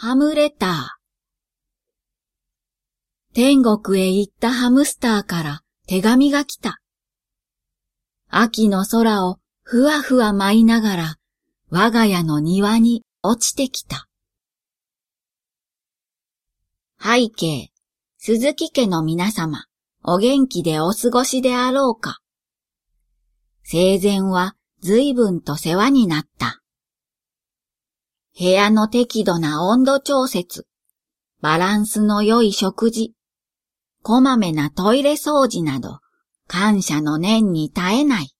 ハムレター。天国へ行ったハムスターから手紙が来た。秋の空をふわふわ舞いながら我が家の庭に落ちてきた。背景、鈴木家の皆様、お元気でお過ごしであろうか。生前は随分と世話になった。部屋の適度な温度調節、バランスの良い食事、こまめなトイレ掃除など、感謝の念に絶えない。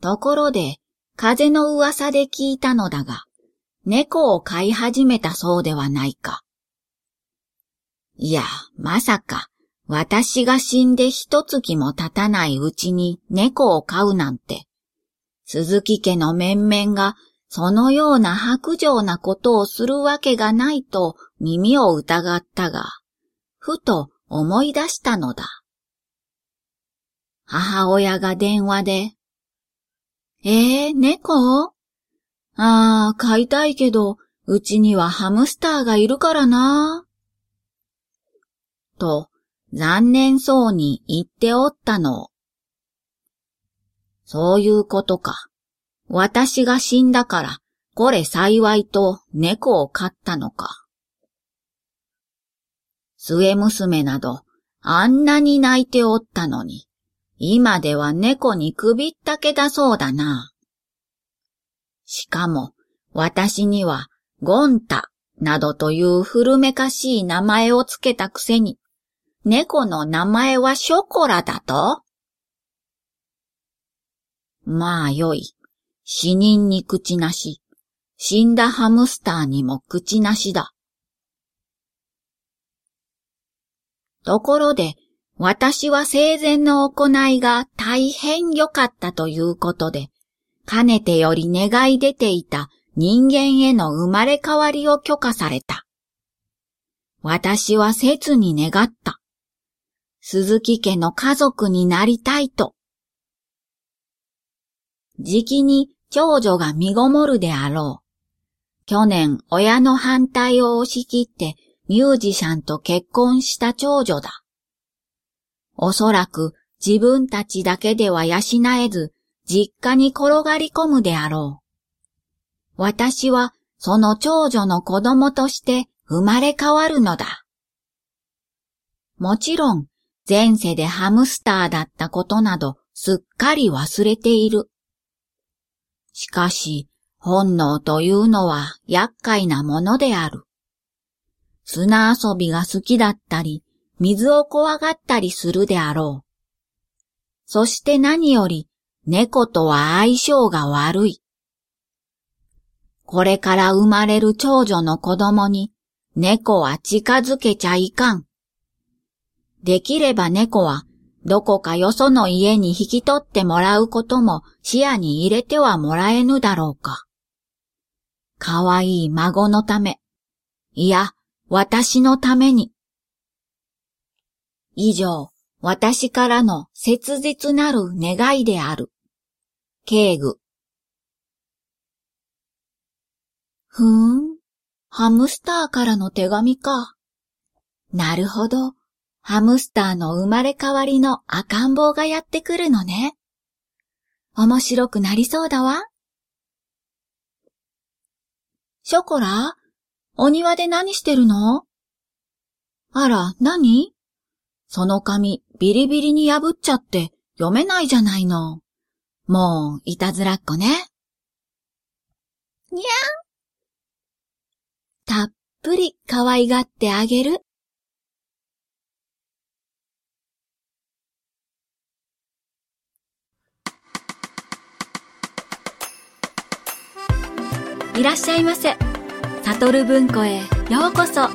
ところで、風の噂で聞いたのだが、猫を飼い始めたそうではないか。いや、まさか、私が死んで一月も経たないうちに猫を飼うなんて、鈴木家の面々がそのような白状なことをするわけがないと耳を疑ったが、ふと思い出したのだ。母親が電話で、えー、猫？ああ、飼いたいけど、うちにはハムスターがいるからな。と、残念そうに言っておったの。そういうことか。私が死んだから、これ幸いと猫を飼ったのか。末娘など、あんなに泣いておったのに、今では猫に首ったけだそうだな。しかも、私には、ゴンタなどという古めかしい名前をつけたくせに、猫の名前はショコラだと？まあよい。死人に口なし、死んだハムスターにも口なしだ。ところで、私は生前の行いが大変良かったということで、かねてより願い出ていた人間への生まれ変わりを許可された。私は切に願った。鈴木家の家族になりたいと。時期に長女が身ごもるであろう。去年親の反対を押し切ってミュージシャンと結婚した長女だ。おそらく自分たちだけでは養えず実家に転がり込むであろう。私はその長女の子供として生まれ変わるのだ。もちろん前世でハムスターだったことなどすっかり忘れている。しかし、本能というのは厄介なものである。砂遊びが好きだったり、水を怖がったりするであろう。そして何より、猫とは相性が悪い。これから生まれる長女の子供に、猫は近づけちゃいかん。できれば猫はどこかよその家に引き取ってもらうことも視野に入れてはもらえぬだろうか。かわいい孫のため、いや、私のために。以上、私からの切実なる願いである。敬具。ふーん、ハムスターからの手紙か。なるほど。ハムスターの生まれ変わりの赤ん坊がやってくるのね。面白くなりそうだわ。ショコラお庭で何してるの？あら、何？その紙ビリビリに破っちゃって読めないじゃないの。もう、いたずらっ子ね。にゃん。たっぷり可愛がってあげる。いらっしゃいませ。サトル文庫へようこそ。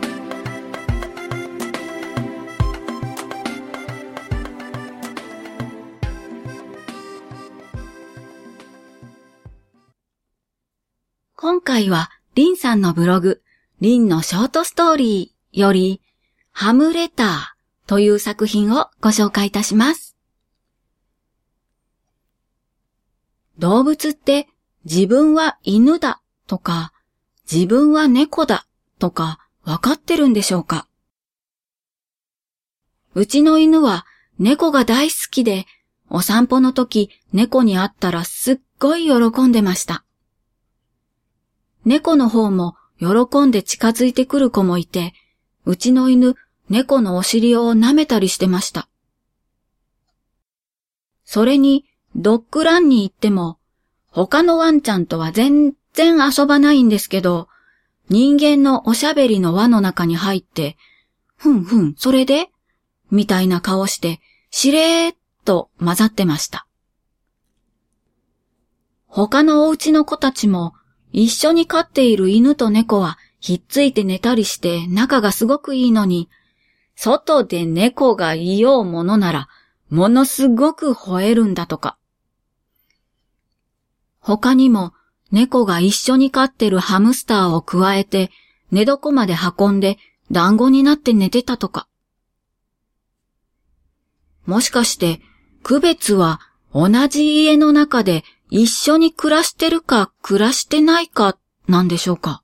今回は、リンさんのブログ、リンのショートストーリーより、ハムレターという作品をご紹介いたします。動物って自分は犬だとか、自分は猫だとかわかってるんでしょうか？うちの犬は猫が大好きで、お散歩の時猫に会ったらすっごい喜んでました。猫の方も喜んで近づいてくる子もいて、うちの犬、猫のお尻を舐めたりしてました。それに、ドッグランに行っても、他のワンちゃんとは全然遊ばないんですけど、人間のおしゃべりの輪の中に入って、ふんふん、それで？みたいな顔して、しれーっと混ざってました。他のお家の子たちも、一緒に飼っている犬と猫はひっついて寝たりして仲がすごくいいのに、外で猫がいようものなら、ものすごく吠えるんだとか。他にも猫が一緒に飼ってるハムスターを加えて寝床まで運んで団子になって寝てたとか。もしかして区別は同じ家の中で一緒に暮らしてるか暮らしてないかなんでしょうか？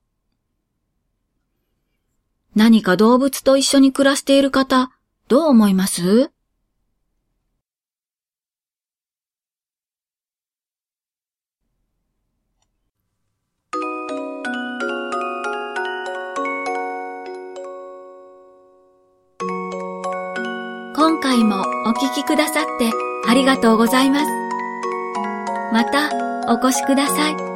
何か動物と一緒に暮らしている方、どう思います？今回もお聴きくださってありがとうございます。またお越しください。